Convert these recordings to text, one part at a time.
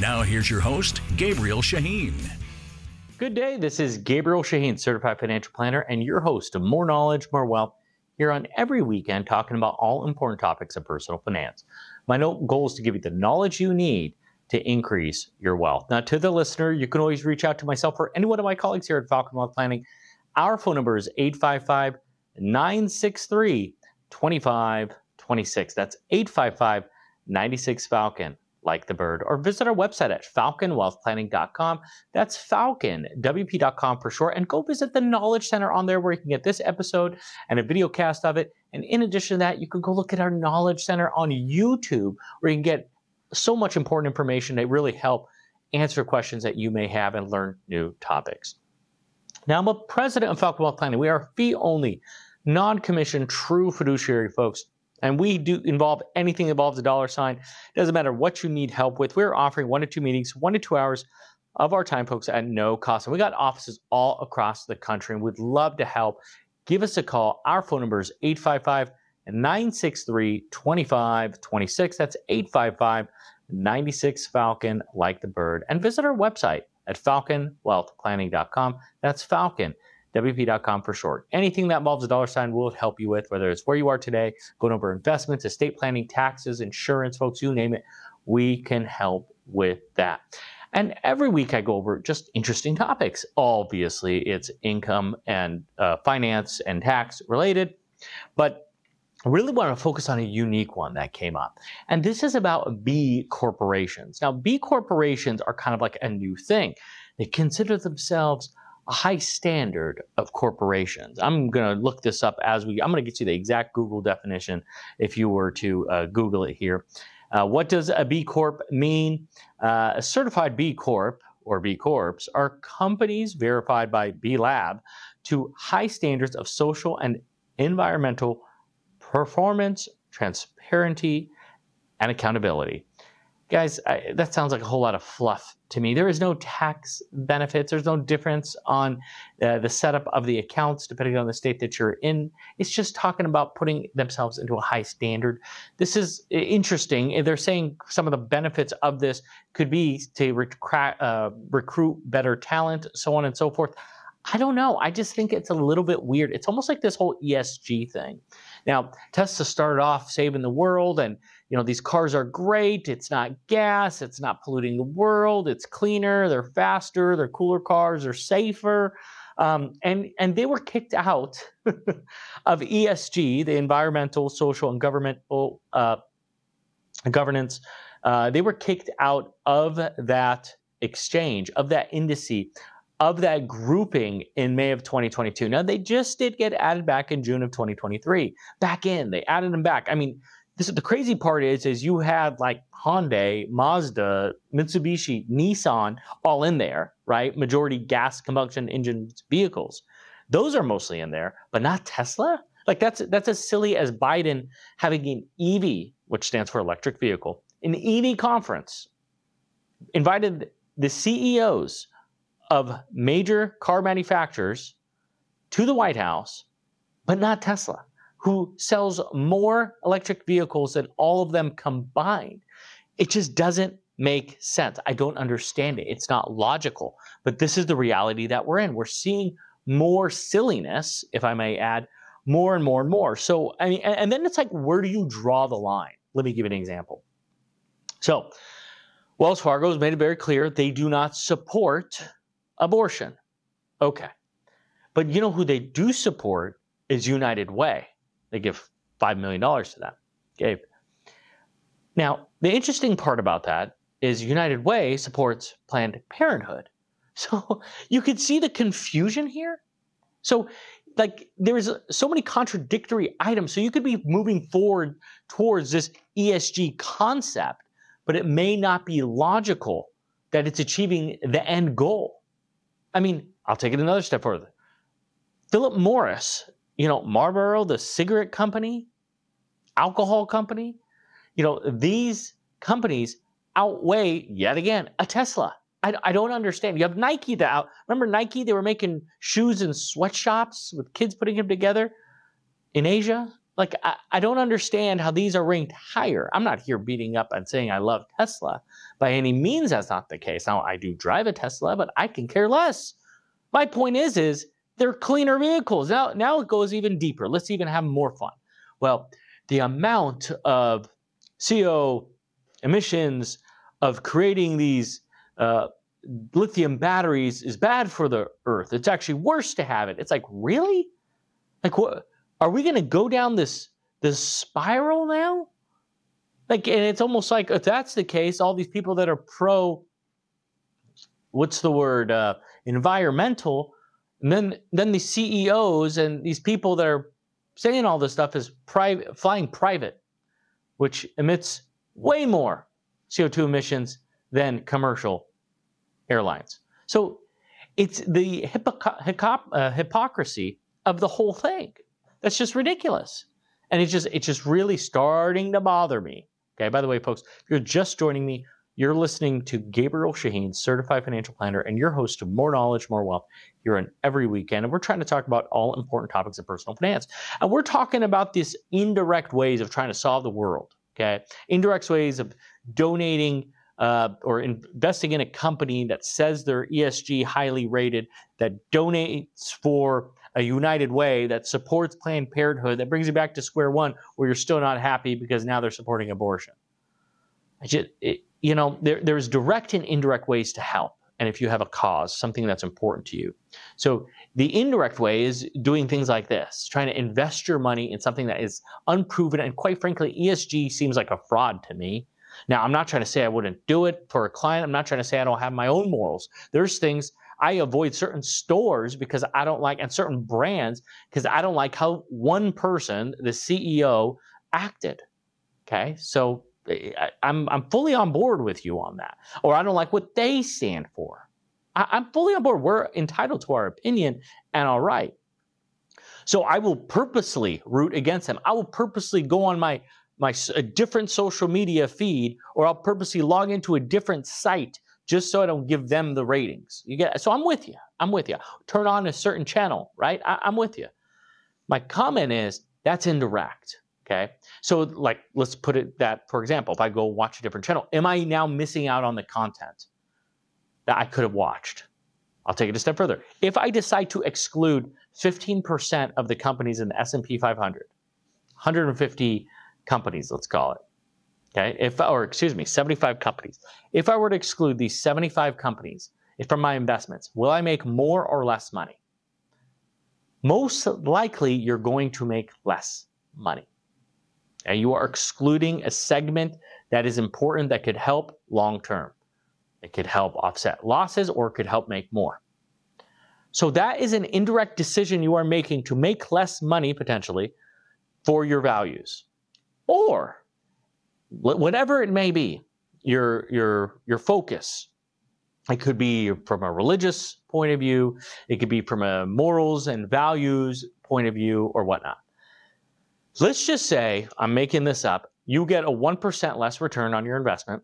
Now, here's your host, Gabriel Shahin. Good day. This is Gabriel Shahin, certified financial planner, and your host of More Knowledge, More Wealth, here on every weekend talking about all important topics of personal finance. My goal is to give you the knowledge you need to increase your wealth. Now, to the listener, you can always reach out to myself or any one of my colleagues here at Falcon Wealth Planning. Our phone number is 855 963 2526. That's 855 96 Falcon like the bird, or visit our website at falconwealthplanning.com. That's falconwp.com for short. And go visit the Knowledge Center on there where you can get this episode and a video cast of it. And in addition to that, you can go look at our Knowledge Center on YouTube where you can get so much important information that really help answer questions that you may have and learn new topics. Now, I'm a president of Falcon Wealth Planning. We are fee only, non commissioned, true fiduciary folks and we do involve anything that involves a dollar sign. It Doesn't matter what you need help with. We're offering one to two meetings, one to two hours of our time, folks, at no cost. And we got offices all across the country, and we'd love to help. Give us a call. Our phone number is 855 963 2526. That's 855 96 Falcon, like the bird. And visit our website at falconwealthplanning.com. That's Falcon WP.com for short. Anything that involves a dollar sign will help you with, whether it's where you are today, going over investments, estate planning, taxes, insurance, folks, you name it. We can help with that. And every week I go over just interesting topics. Obviously, it's income and uh, finance and tax related, but I really want to focus on a unique one that came up. And this is about B corporations. Now, B corporations are kind of like a new thing. They consider themselves a high standard of corporations. I'm going to look this up as we, I'm going to get you the exact Google definition if you were to uh, Google it here. Uh, what does a B Corp mean? Uh, a certified B Corp or B Corps are companies verified by B Lab to high standards of social and environmental performance, transparency, and accountability. Guys, I, that sounds like a whole lot of fluff to me. There is no tax benefits. There's no difference on uh, the setup of the accounts depending on the state that you're in. It's just talking about putting themselves into a high standard. This is interesting. They're saying some of the benefits of this could be to uh, recruit better talent, so on and so forth. I don't know. I just think it's a little bit weird. It's almost like this whole ESG thing. Now, Tesla started off saving the world and you know, these cars are great. It's not gas. It's not polluting the world. It's cleaner. They're faster. They're cooler cars. They're safer. Um, and and they were kicked out of ESG, the environmental, social, and governmental uh, governance. Uh, they were kicked out of that exchange, of that indice, of that grouping in May of 2022. Now they just did get added back in June of 2023. Back in, they added them back. I mean this the crazy part is is you had like Hyundai, Mazda, Mitsubishi, Nissan all in there, right? Majority gas combustion engine vehicles. Those are mostly in there, but not Tesla. Like that's that's as silly as Biden having an EV, which stands for electric vehicle, an EV conference, invited the CEOs of major car manufacturers to the White House, but not Tesla who sells more electric vehicles than all of them combined. It just doesn't make sense. I don't understand it. It's not logical. But this is the reality that we're in. We're seeing more silliness, if I may add, more and more and more. So, I mean, and then it's like, where do you draw the line? Let me give you an example. So, Wells Fargo has made it very clear they do not support abortion. Okay. But you know who they do support is United Way. They give $5 million to them. Gabe. Now, the interesting part about that is United Way supports Planned Parenthood. So you could see the confusion here. So, like, there's so many contradictory items. So you could be moving forward towards this ESG concept, but it may not be logical that it's achieving the end goal. I mean, I'll take it another step further. Philip Morris, you know, Marlboro, the cigarette company, alcohol company, you know, these companies outweigh yet again a Tesla. I, I don't understand. You have Nike that out. Remember Nike? They were making shoes in sweatshops with kids putting them together in Asia. Like I, I don't understand how these are ranked higher. I'm not here beating up and saying I love Tesla. By any means, that's not the case. Now I do drive a Tesla, but I can care less. My point is, is they're cleaner vehicles. Now, now it goes even deeper. Let's even have more fun. Well, the amount of CO emissions of creating these uh, lithium batteries is bad for the earth. It's actually worse to have it. It's like, really? Like, what? Are we going to go down this this spiral now? Like, and it's almost like if that's the case, all these people that are pro, what's the word, uh, environmental, and then then the CEOs and these people that are saying all this stuff is private, flying private, which emits way more CO2 emissions than commercial airlines. So it's the hypoc- uh, hypocrisy of the whole thing. That's just ridiculous. And it's just it's just really starting to bother me. Okay, by the way, folks, if you're just joining me, you're listening to Gabriel Shahin, certified financial planner, and your host of More Knowledge, More Wealth here on every weekend. And we're trying to talk about all important topics of personal finance. And we're talking about these indirect ways of trying to solve the world. Okay, indirect ways of donating uh, or investing in a company that says they're ESG highly rated, that donates for a United Way, that supports Planned Parenthood, that brings you back to square one where you're still not happy because now they're supporting abortion. Just, it, you know, there, there's direct and indirect ways to help. And if you have a cause, something that's important to you. So the indirect way is doing things like this, trying to invest your money in something that is unproven. And quite frankly, ESG seems like a fraud to me. Now, I'm not trying to say I wouldn't do it for a client. I'm not trying to say I don't have my own morals. There's things I avoid certain stores because I don't like, and certain brands because I don't like how one person, the CEO, acted. Okay. So eh, eh, I, am I'm, I'm fully on board with you on that. Or I don't like what they stand for. I, I'm fully on board. We're entitled to our opinion and all right. So I will purposely root against them. I will purposely go on my my a different social media feed, or I'll purposely log into a different site just so I don't give them the ratings. You get so I'm with you. I'm with you. Turn on a certain channel, right? I, I'm with you. My comment is that's indirect. Okay. So like let's put it that, for example, if I go watch a different channel, am I now missing out on the content that I could have watched? I'll take it a step further. If I decide to exclude 15% of the companies in the S&P 500, 150 companies, let's call it. Okay, if or excuse me, 75 companies. If I were to exclude these 75 companies from my investments, will I make more or less money? Most likely, you're going to make less money. And you are excluding a segment that is important that could help long term. It could help offset losses or it could help make more. So that is an indirect decision you are making to make less money potentially for your values or whatever it may be, your your your focus. It could be from a religious point of view, it could be from a morals and values point of view, or whatnot. Let's just say I'm making this up. You get a 1% less return on your investment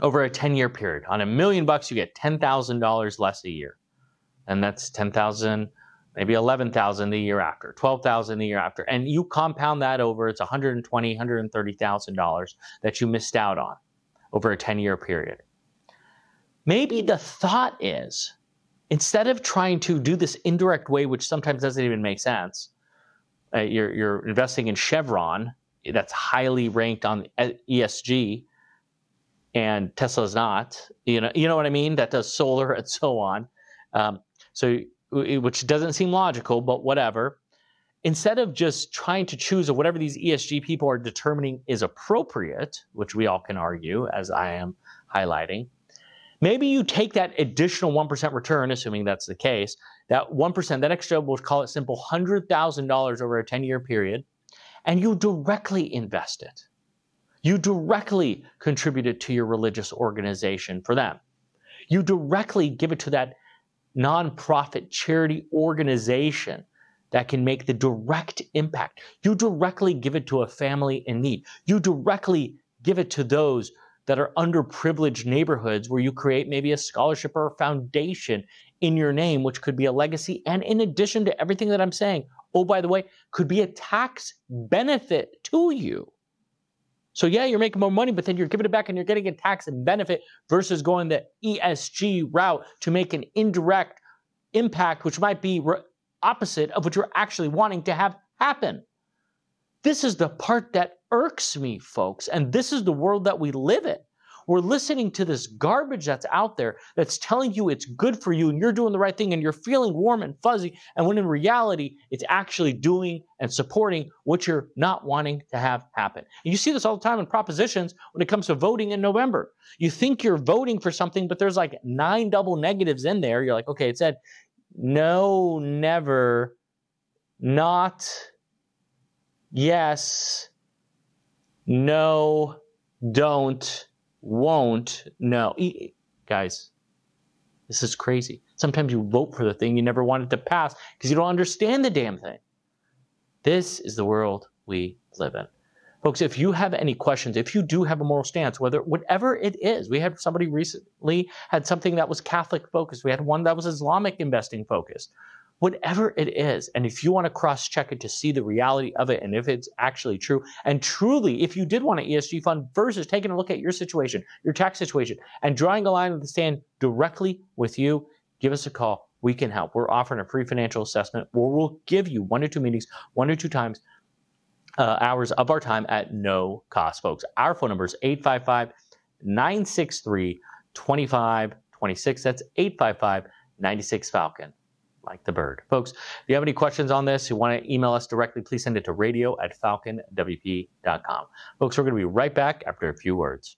over a 10 year period. On a million bucks, you get $10,000 less a year. And that's 10,000 maybe 11,000 the year after, 12,000 the year after. And you compound that over, it's 120, $130,000 that you missed out on over a 10 year period. Maybe the thought is instead of trying to do this indirect way, which sometimes doesn't even make sense, uh, you're, you're investing in Chevron that's highly ranked on ESG and Tesla's not, you know, you know what I mean? That does solar and so on. Um, so which doesn't seem logical, but whatever. Instead of just trying to choose whatever these ESG people are determining is appropriate, which we all can argue, as I am highlighting, maybe you take that additional 1% return, assuming that's the case, that 1%, that extra, we'll call it simple, $100,000 over a 10 year period, and you directly invest it. You directly contribute it to your religious organization for them. You directly give it to that nonprofit charity organization that can make the direct impact. You directly give it to a family in need. You directly give it to those that are underprivileged neighborhoods where you create maybe a scholarship or a foundation in your name, which could be a legacy. And in addition to everything that I'm saying, oh, by the way, could be a tax benefit to you. So, yeah, you're making more money, but then you're giving it back and you're getting a tax and benefit versus going the ESG route to make an indirect impact, which might be re- opposite of what you're actually wanting to have happen. This is the part that irks me, folks, and this is the world that we live in. We're listening to this garbage that's out there that's telling you it's good for you and you're doing the right thing and you're feeling warm and fuzzy. And when in reality, it's actually doing and supporting what you're not wanting to have happen. And you see this all the time in propositions when it comes to voting in November. You think you're voting for something, but there's like nine double negatives in there. You're like, okay, it said no, never, not, yes, no, don't, won't, no. Guys, this is crazy. Sometimes you vote for the thing you never wanted to pass because you don't understand the damn thing. This is the world we live in. Folks, if you have any questions, if you do have a moral stance, whether whatever it is, we had somebody recently had something that was Catholic focused. We had one that was Islamic investing focused. Whatever it is, and if you want to cross check it to see the reality of it and if it's actually true, and truly, if you did want an ESG fund versus taking a look at your situation, your tax situation, and drawing a line in the sand directly with you, give us a call. We can help. We're offering a free financial assessment where we'll give you one or two meetings, one or two times uh, hours of our time at no cost, folks. Our phone number is 855 963 2526. That's 855 96 Falcon, like the bird. Folks, if you have any questions on this, you want to email us directly, please send it to radio at falconwp.com. Folks, we're going to be right back after a few words.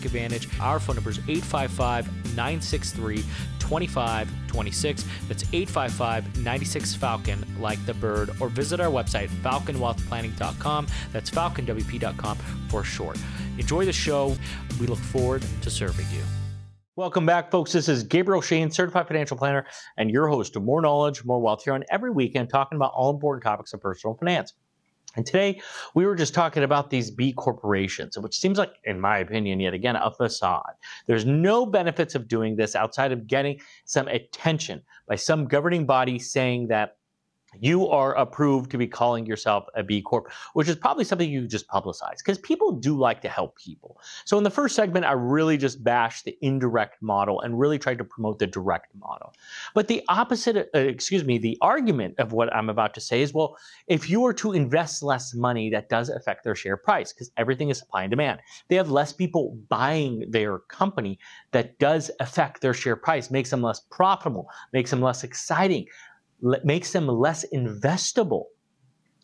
take advantage. Our phone number is 855 963 2526. That's 855 96 Falcon, like the bird, or visit our website, falconwealthplanning.com. That's falconwp.com for short. Enjoy the show. We look forward to serving you. Welcome back, folks. This is Gabriel Shahin, certified financial planner, and your host of More Knowledge, More Wealth here on every weekend, talking about all important topics of personal finance. And today we were just talking about these B corporations, which seems like, in my opinion, yet again, a facade. There's no benefits of doing this outside of getting some attention by some governing body saying that you are approved to be calling yourself a B Corp, which is probably something you just publicize because people do like to help people. So, in the first segment, I really just bashed the indirect model and really tried to promote the direct model. But the opposite, uh, excuse me, the argument of what I'm about to say is well, if you were to invest less money, that does affect their share price because everything is supply and demand. They have less people buying their company that does affect their share price, makes them less profitable, makes them less exciting makes them less investable.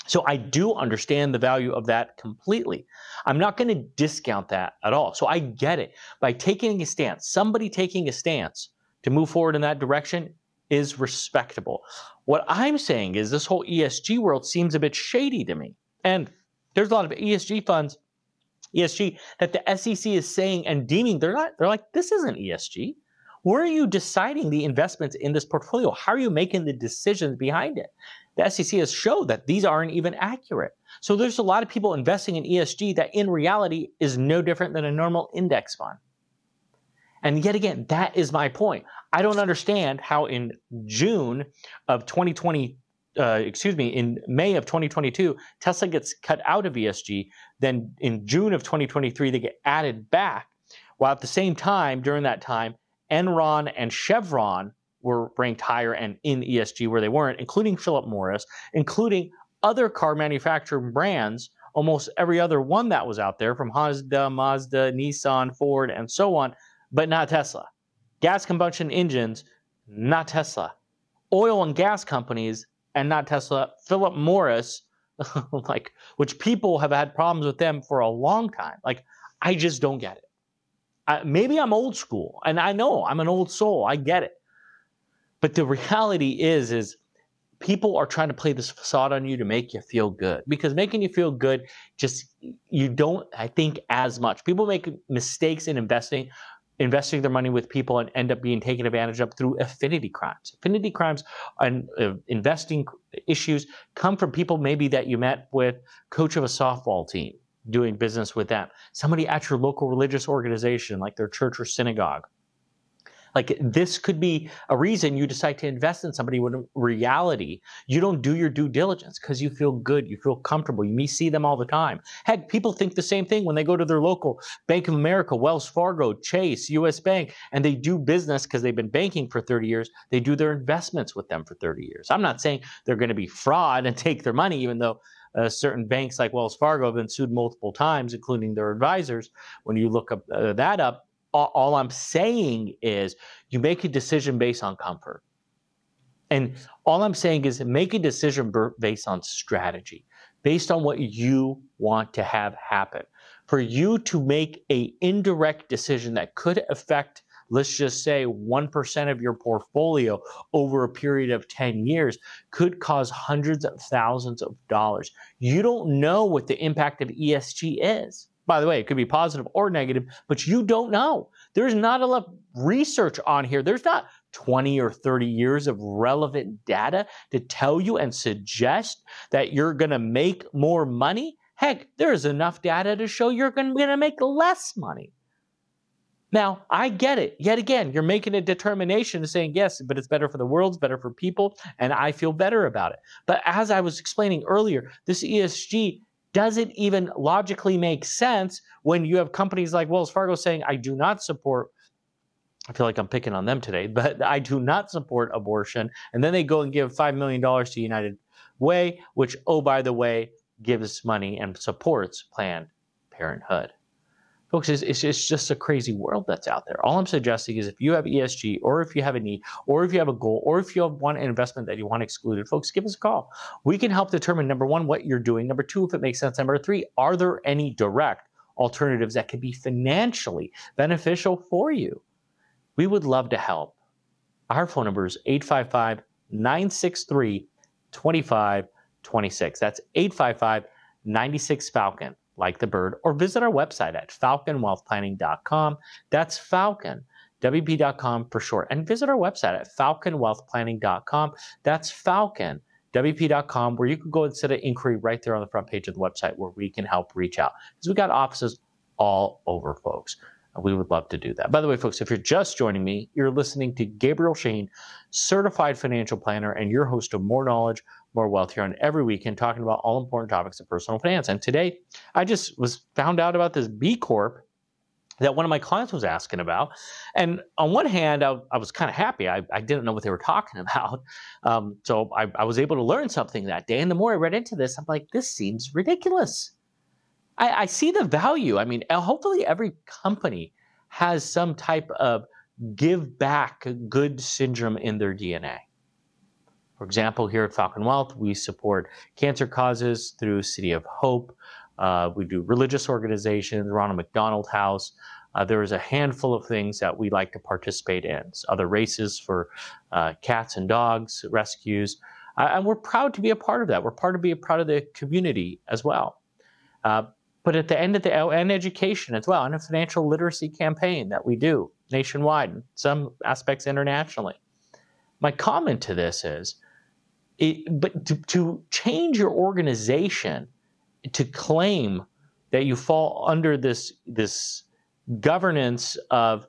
So I do understand the value of that completely. I'm not going to discount that at all. So I get it. By taking a stance, somebody taking a stance to move forward in that direction is respectable. What I'm saying is this whole ESG world seems a bit shady to me. And there's a lot of ESG funds, ESG, that the SEC is saying and deeming they're not, they're like, this isn't ESG. Where are you deciding the investments in this portfolio? How are you making the decisions behind it? The SEC has showed that these aren't even accurate. So there's a lot of people investing in ESG that in reality is no different than a normal index fund. And yet again, that is my point. I don't understand how in June of 2020, uh, excuse me, in May of 2022, Tesla gets cut out of ESG. Then in June of 2023, they get added back. While at the same time, during that time, Enron and Chevron were ranked higher and in ESG where they weren't, including Philip Morris, including other car manufacturing brands, almost every other one that was out there from Honda, Mazda, Nissan, Ford, and so on, but not Tesla. Gas combustion engines not Tesla. Oil and gas companies and not Tesla. Philip Morris, like which people have had problems with them for a long time. Like I just don't get it. I, maybe I'm old school, and I know I'm an old soul. I get it. But the reality is, is people are trying to play this facade on you to make you feel good because making you feel good just you don't i think as much people make mistakes in investing investing their money with people and end up being taken advantage of through affinity crimes affinity crimes and uh, investing issues come from people maybe that you met with coach of a softball team doing business with them somebody at your local religious organization like their church or synagogue like this could be a reason you decide to invest in somebody when in reality you don't do your due diligence because you feel good, you feel comfortable. You may see them all the time. Heck, people think the same thing when they go to their local Bank of America, Wells Fargo, Chase, US Bank, and they do business because they've been banking for 30 years. They do their investments with them for 30 years. I'm not saying they're going to be fraud and take their money, even though uh, certain banks like Wells Fargo have been sued multiple times, including their advisors. When you look up uh, that up, all, all I'm saying is you make a decision based on comfort. And all I'm saying is make a decision based on strategy, based on what you want to have happen. For you to make a indirect decision that could affect, let's just say 1% of your portfolio over a period of 10 years could cause hundreds of thousands of dollars. You don't know what the impact of ESG is. By the way, it could be positive or negative, but you don't know. There's not enough research on here. There's not 20 or 30 years of relevant data to tell you and suggest that you're going to make more money. Heck, there's enough data to show you're going to make less money. Now, I get it. Yet again, you're making a determination saying, yes, but it's better for the world, it's better for people, and I feel better about it. But as I was explaining earlier, this ESG doesn't even logically make sense when you have companies like Wells Fargo saying, I do not support. I feel like I'm picking on them today, but I do not support abortion. And then they go and give $5 million to United Way, which, oh, by the way, gives money and supports Planned Parenthood. Folks, it's, it's, it's just a crazy world that's out there. All I'm suggesting is if you have ESG, or if you have a need, or if you have a goal, or if you have one investment that you want excluded, folks, give us a call. We can help determine number one, what you're doing, number two, if it makes sense, number three, are there any direct alternatives that could be financially beneficial for you? We would love to help. Our phone number is 855 963 2526. That's 855 96 Falcon like the bird, or visit our website at falconwealthplanning.com. That's Falcon. WP.com for short. And visit our website at falconwealthplanning.com. That's Falcon. WP.com, where you can go and set an inquiry right there on the front page of the website where we can help reach out. Because we've got offices all over, folks. We would love to do that. By the way, folks, if you're just joining me, you're listening to Gabriel Shahin, certified financial planner, and your host of More Knowledge, more wealth here on every weekend talking about all important topics of personal finance. And today I just was found out about this B Corp that one of my clients was asking about. And on one hand, I, I was kind of happy. I, I, didn't know what they were talking about. Um, so I, I, was able to learn something that day. And the more I read into this, I'm like, this seems ridiculous. I, I see the value. I mean, hopefully every company has some type of give back good syndrome in their DNA. For example, here at Falcon Wealth, we support cancer causes through City of Hope. Uh, we do religious organizations, Ronald McDonald House. Uh, there is a handful of things that we like to participate in. Other races for uh, cats and dogs, rescues. Uh, and we're proud to be a part of that. We're proud to be a part of the community as well. Uh, but at the end of the and education as well, and a financial literacy campaign that we do nationwide, some aspects internationally. My comment to this is it, but to, to change your organization to claim that you fall under this this governance of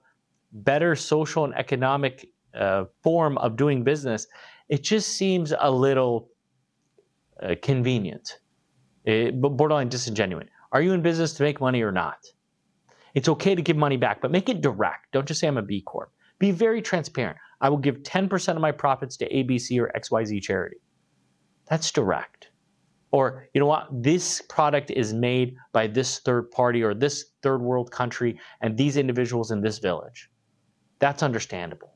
better social and economic uh, form of doing business, it just seems a little uh, convenient, it, eh, borderline disingenuous. Are you in business to make money or not? It's okay to give money back, but make it direct. Don't just say I'm a B Corp. Be very transparent. I will give 10% of my profits to ABC or XYZ charity. That's direct. Or, you know what, this product is made by this third party or this third world country and these individuals in this village. That's understandable.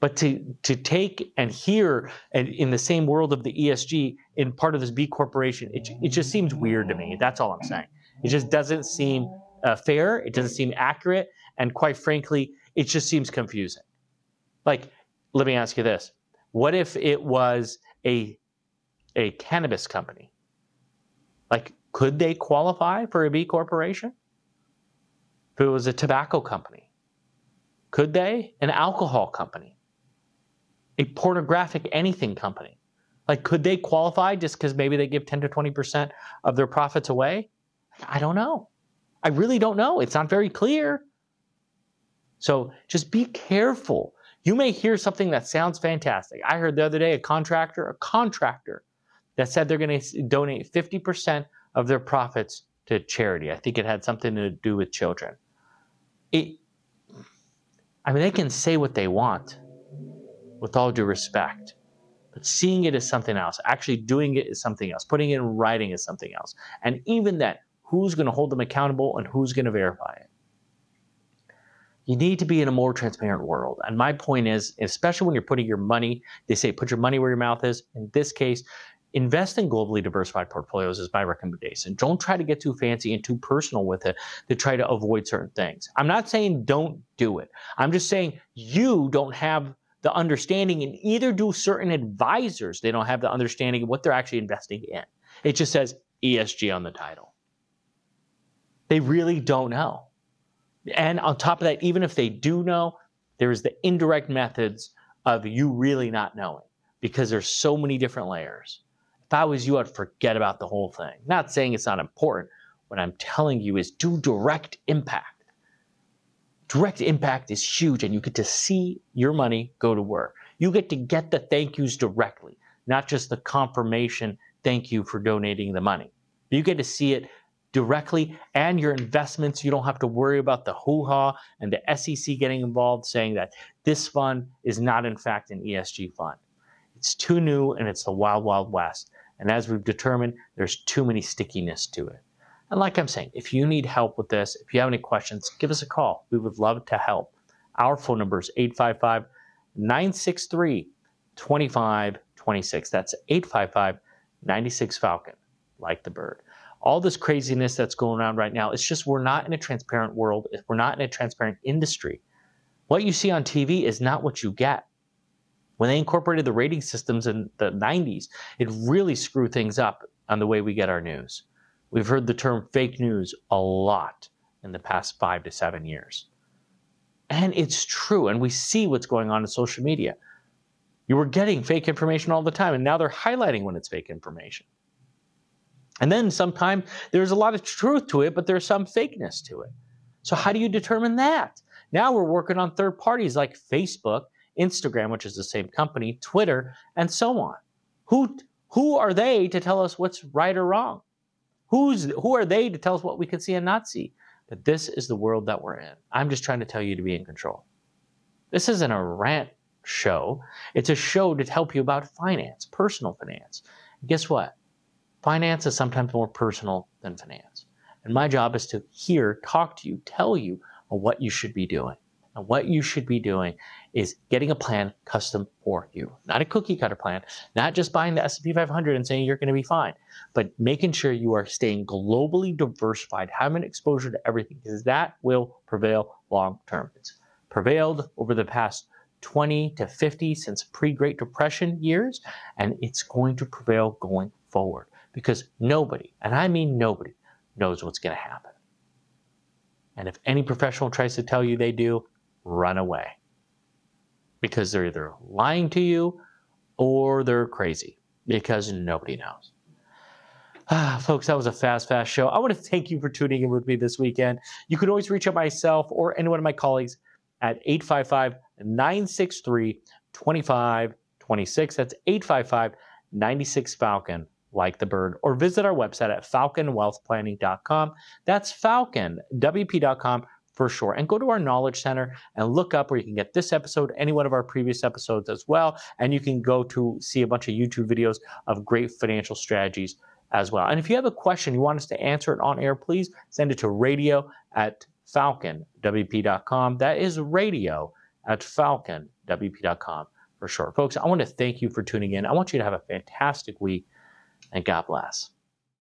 But to to take and hear and in the same world of the ESG in part of this B corporation, it, it just seems weird to me. That's all I'm saying. It just doesn't seem uh, fair. It doesn't seem accurate, and quite frankly, it just seems confusing. Like, let me ask you this: What if it was a a cannabis company? Like, could they qualify for a B corporation? If it was a tobacco company, could they? An alcohol company? a pornographic anything company. Like, could they qualify just because maybe they give 10 to 20% of their profits away? I don't know. I really don't know. It's not very clear. So just be careful. You may hear something that sounds fantastic. I heard the other day a contractor, a contractor, that said they're going to donate 50% of their profits to charity. I think it had something to do with children. It, I mean, they can say what they want with all due respect. But seeing it is something else. Actually doing it is something else. Putting it in writing is something else. And even that, who's going to hold them accountable and who's going to verify it? You need to be in a more transparent world. And my point is, especially when you're putting your money, they say put your money where your mouth is. In this case, invest in globally diversified portfolios is my recommendation. Don't try to get too fancy and too personal with it to try to avoid certain things. I'm not saying don't do it. I'm just saying you don't have the understanding, and either do certain advisors, they don't have the understanding of what they're actually investing in. It just says ESG on the title. They really don't know. And on top of that, even if they do know, there's the indirect methods of you really not knowing because there's so many different layers. If I was you, I'd forget about the whole thing. Not saying it's not important. What I'm telling you is do direct impact direct impact is huge and you get to see your money go to work. You get to get the thank yous directly, not just the confirmation thank you for donating the money. You get to see it directly and your investments. You don't have to worry about the hoo ha and the SEC getting involved saying that this fund is not, in fact, an ESG fund. It's too new and it's the wild, wild west. And as we've determined, there's too many stickiness to it. And like I'm saying, if you need help with this, if you have any questions, give us a call. We would love to help. Our phone number is 855 963 2526. That's 855 96 Falcon, like the bird. All this craziness that's going around right now, it's just we're not in a transparent world. We're not in a transparent industry. What you see on TV is not what you get. When they incorporated the rating systems in the 90s, it really screwed things up on the way we get our news. We've heard the term fake news a lot in the past five to seven years. And it's true. And we see what's going on in social media. You were getting fake information all the time, and now they're highlighting when it's fake information. And then sometimes there's a lot of truth to it, but there's some fakeness to it. So, how do you determine that? Now we're working on third parties like Facebook, Instagram, which is the same company, Twitter, and so on. Who, who are they to tell us what's right or wrong? Who's who are they to tell us what we can see and not see? But this is the world that we're in. I'm just trying to tell you to be in control. This isn't a rant show. It's a show to help you about finance, personal finance. And guess what? Finance is sometimes more personal than finance. And my job is to hear, talk to you, tell you what you should be doing. And what you should be doing is getting a plan custom for you, not a cookie cutter plan, not just buying the S&P 500 and saying you're going to be fine, but making sure you are staying globally diversified, having exposure to everything, because that will prevail long term. It's prevailed over the past 20 to 50 since pre-Great Depression years, and it's going to prevail going forward because nobody, and I mean nobody, knows what's going to happen. And if any professional tries to tell you they do, run away because they're either lying to you or they're crazy because nobody knows. Ah, folks, that was a fast, fast show. I want to thank you for tuning in with me this weekend. You can always reach out myself or any one of my colleagues at 855 963 2526. That's 855 96 Falcon, like the bird, or visit our website at falconwealthplanning.com. That's falconwp.com for sure. And go to our Knowledge Center and look up where you can get this episode, any one of our previous episodes as well. And you can go to see a bunch of YouTube videos of great financial strategies as well. And if you have a question, you want us to answer it on air, please send it to radio at falconwp.com. That is radio at falconwp.com. for sure. Folks, I want to thank you for tuning in. I want you to have a fantastic week and God bless.